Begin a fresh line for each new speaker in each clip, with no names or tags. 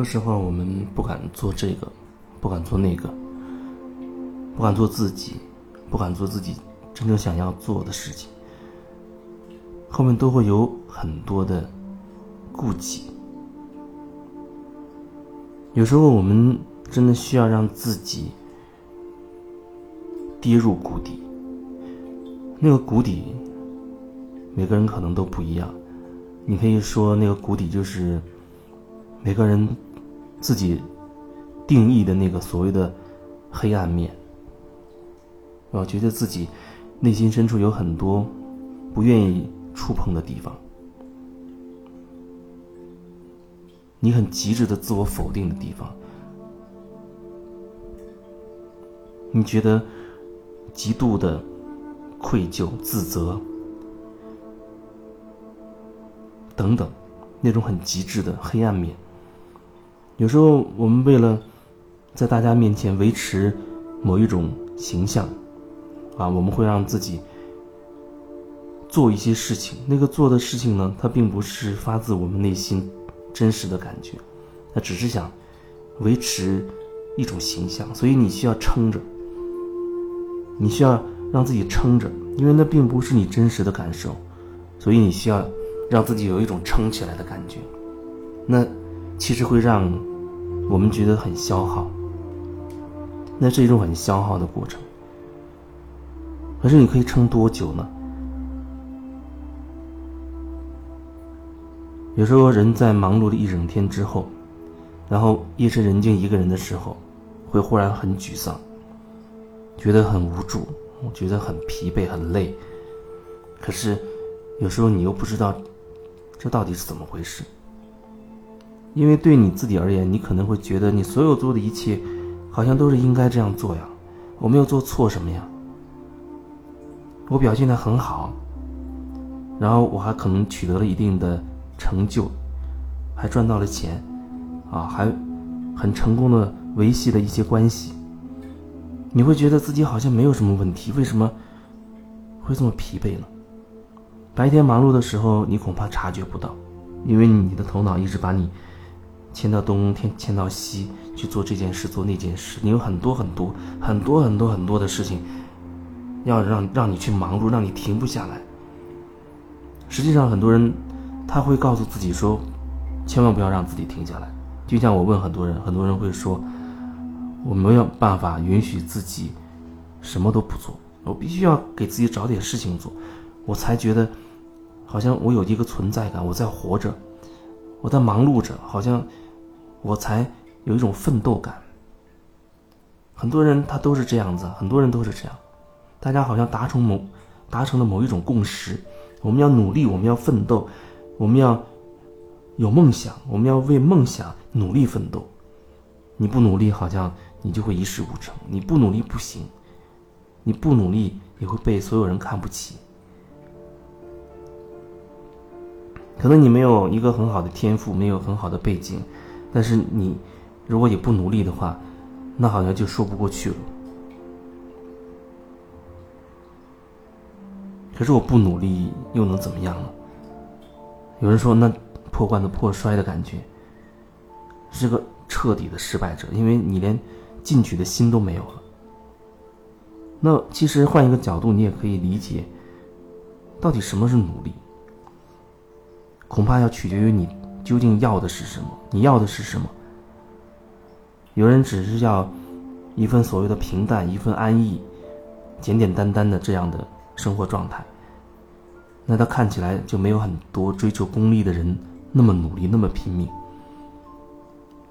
很多时候我们不敢做这个，不敢做那个，不敢做自己，不敢做自己真正想要做的事情，后面都会有很多的顾忌。有时候我们真的需要让自己跌入谷底，那个谷底每个人可能都不一样。你可以说那个谷底就是每个人自己定义的那个所谓的黑暗面。我觉得自己内心深处有很多不愿意触碰的地方。你很极致的自我否定的地方，你觉得极度的愧疚、自责等等，那种很极致的黑暗面。有时候我们为了在大家面前维持某一种形象，啊，我们会让自己做一些事情。那个做的事情呢，它并不是发自我们内心。真实的感觉，它只是想维持一种形象，所以你需要撑着，你需要让自己撑着，因为那并不是你真实的感受，所以你需要让自己有一种撑起来的感觉，那其实会让我们觉得很消耗，那是一种很消耗的过程。可是你可以撑多久呢？有时候人在忙碌了一整天之后，然后夜深人静一个人的时候，会忽然很沮丧，觉得很无助，觉得很疲惫、很累。可是有时候你又不知道这到底是怎么回事，因为对你自己而言，你可能会觉得你所有做的一切好像都是应该这样做呀，我没有做错什么呀，我表现的很好，然后我还可能取得了一定的。成就，还赚到了钱，啊，还很成功的维系了一些关系。你会觉得自己好像没有什么问题，为什么会这么疲惫呢？白天忙碌的时候，你恐怕察觉不到，因为你的头脑一直把你迁到东，牵牵到西去做这件事，做那件事。你有很多很多很多很多很多的事情，要让让你去忙碌，让你停不下来。实际上，很多人。他会告诉自己说：“千万不要让自己停下来。”就像我问很多人，很多人会说：“我没有办法允许自己什么都不做，我必须要给自己找点事情做，我才觉得好像我有一个存在感，我在活着，我在忙碌着，好像我才有一种奋斗感。”很多人他都是这样子，很多人都是这样，大家好像达成某达成了某一种共识：我们要努力，我们要奋斗。我们要有梦想，我们要为梦想努力奋斗。你不努力，好像你就会一事无成。你不努力不行，你不努力也会被所有人看不起。可能你没有一个很好的天赋，没有很好的背景，但是你如果也不努力的话，那好像就说不过去了。可是我不努力又能怎么样呢？有人说，那破罐子破摔的感觉，是个彻底的失败者，因为你连进取的心都没有了。那其实换一个角度，你也可以理解，到底什么是努力？恐怕要取决于你究竟要的是什么。你要的是什么？有人只是要一份所谓的平淡，一份安逸，简简单单的这样的生活状态。那他看起来就没有很多追求功利的人那么努力那么拼命。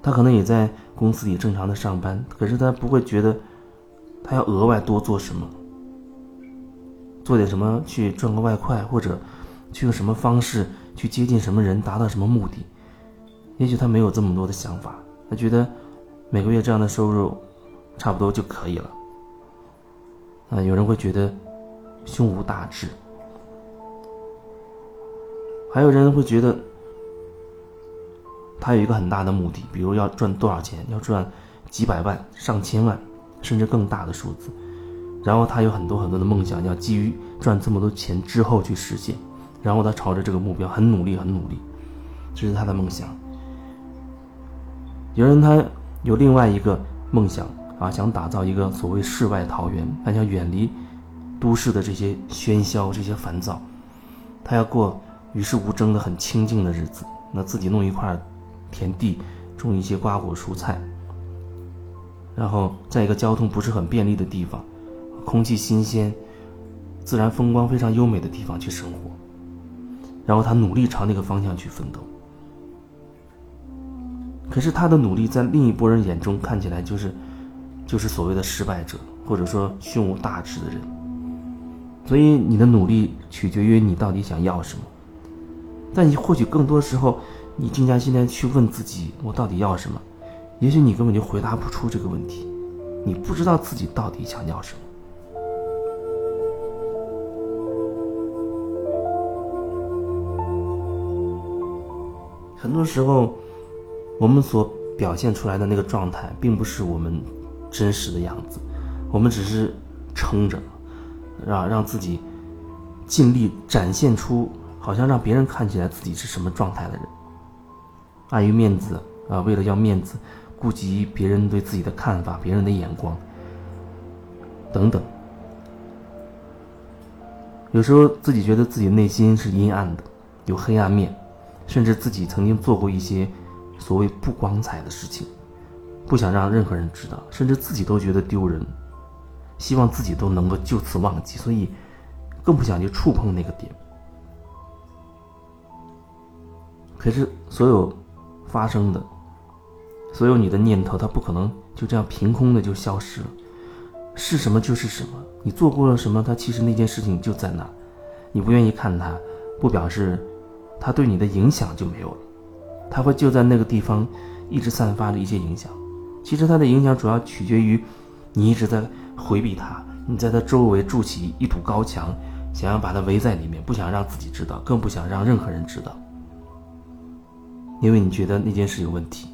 他可能也在公司里正常的上班，可是他不会觉得他要额外多做什么，做点什么去赚个外快，或者去用什么方式去接近什么人，达到什么目的。也许他没有这么多的想法，他觉得每个月这样的收入差不多就可以了。啊，有人会觉得胸无大志。还有人会觉得，他有一个很大的目的，比如要赚多少钱，要赚几百万、上千万，甚至更大的数字。然后他有很多很多的梦想，要基于赚这么多钱之后去实现。然后他朝着这个目标很努力，很努力，这是他的梦想。有人他有另外一个梦想啊，想打造一个所谓世外桃源，他想远离都市的这些喧嚣、这些烦躁，他要过与世无争的很清静的日子。那自己弄一块田地，种一些瓜果蔬菜，然后在一个交通不是很便利的地方，空气新鲜、自然风光非常优美的地方去生活，然后他努力朝那个方向去奋斗。可是他的努力在另一拨人眼中看起来就是，就是所谓的失败者，或者说胸无大志的人。所以你的努力取决于你到底想要什么。但你或许更多时候，你静下心来去问自己：我到底要什么？也许你根本就回答不出这个问题，你不知道自己到底想要什么。很多时候。我们所表现出来的那个状态，并不是我们真实的样子，我们只是撑着，让让自己尽力展现出，好像让别人看起来自己是什么状态的人。碍于面子啊，为了要面子，顾及别人对自己的看法、别人的眼光等等。有时候自己觉得自己内心是阴暗的，有黑暗面，甚至自己曾经做过一些。所谓不光彩的事情，不想让任何人知道，甚至自己都觉得丢人，希望自己都能够就此忘记，所以更不想去触碰那个点。可是，所有发生的，所有你的念头，它不可能就这样凭空的就消失了。是什么就是什么，你做过了什么，它其实那件事情就在那，你不愿意看它，不表示它对你的影响就没有了。它会就在那个地方，一直散发着一些影响。其实它的影响主要取决于，你一直在回避它，你在它周围筑起一堵高墙，想要把它围在里面，不想让自己知道，更不想让任何人知道。因为你觉得那件事有问题，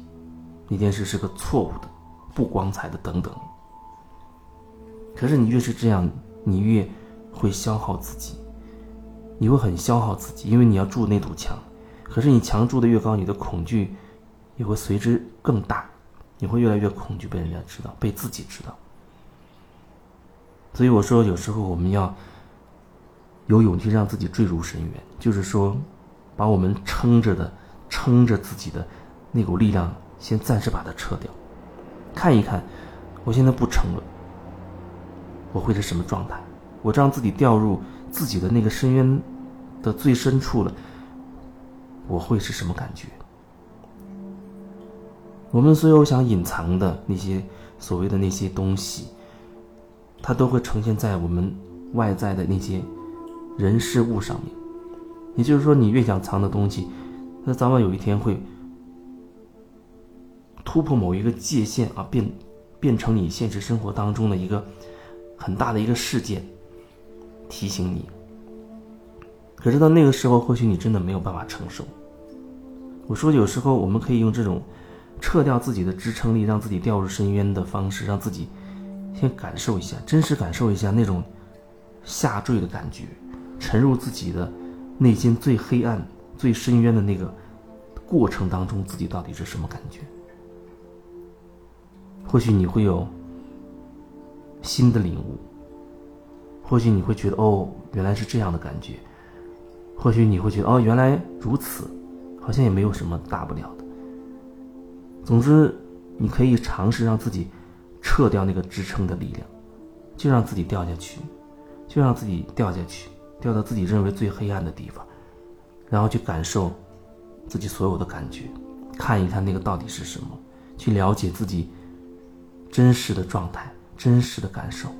那件事是个错误的、不光彩的等等。可是你越是这样，你越会消耗自己，你会很消耗自己，因为你要筑那堵墙。可是你墙筑的越高，你的恐惧也会随之更大，你会越来越恐惧被人家知道，被自己知道。所以我说，有时候我们要有勇气让自己坠入深渊，就是说，把我们撑着的、撑着自己的那股力量，先暂时把它撤掉，看一看，我现在不撑了，我会是什么状态？我让自己掉入自己的那个深渊的最深处了。我会是什么感觉？我们所有想隐藏的那些所谓的那些东西，它都会呈现在我们外在的那些人事物上面。也就是说，你越想藏的东西，那早晚有一天会突破某一个界限啊，变变成你现实生活当中的一个很大的一个事件，提醒你。可是到那个时候，或许你真的没有办法承受。我说，有时候我们可以用这种撤掉自己的支撑力，让自己掉入深渊的方式，让自己先感受一下，真实感受一下那种下坠的感觉，沉入自己的内心最黑暗、最深渊的那个过程当中，自己到底是什么感觉？或许你会有新的领悟，或许你会觉得，哦，原来是这样的感觉。或许你会觉得，哦，原来如此，好像也没有什么大不了的。总之，你可以尝试让自己撤掉那个支撑的力量，就让自己掉下去，就让自己掉下去，掉到自己认为最黑暗的地方，然后去感受自己所有的感觉，看一看那个到底是什么，去了解自己真实的状态、真实的感受。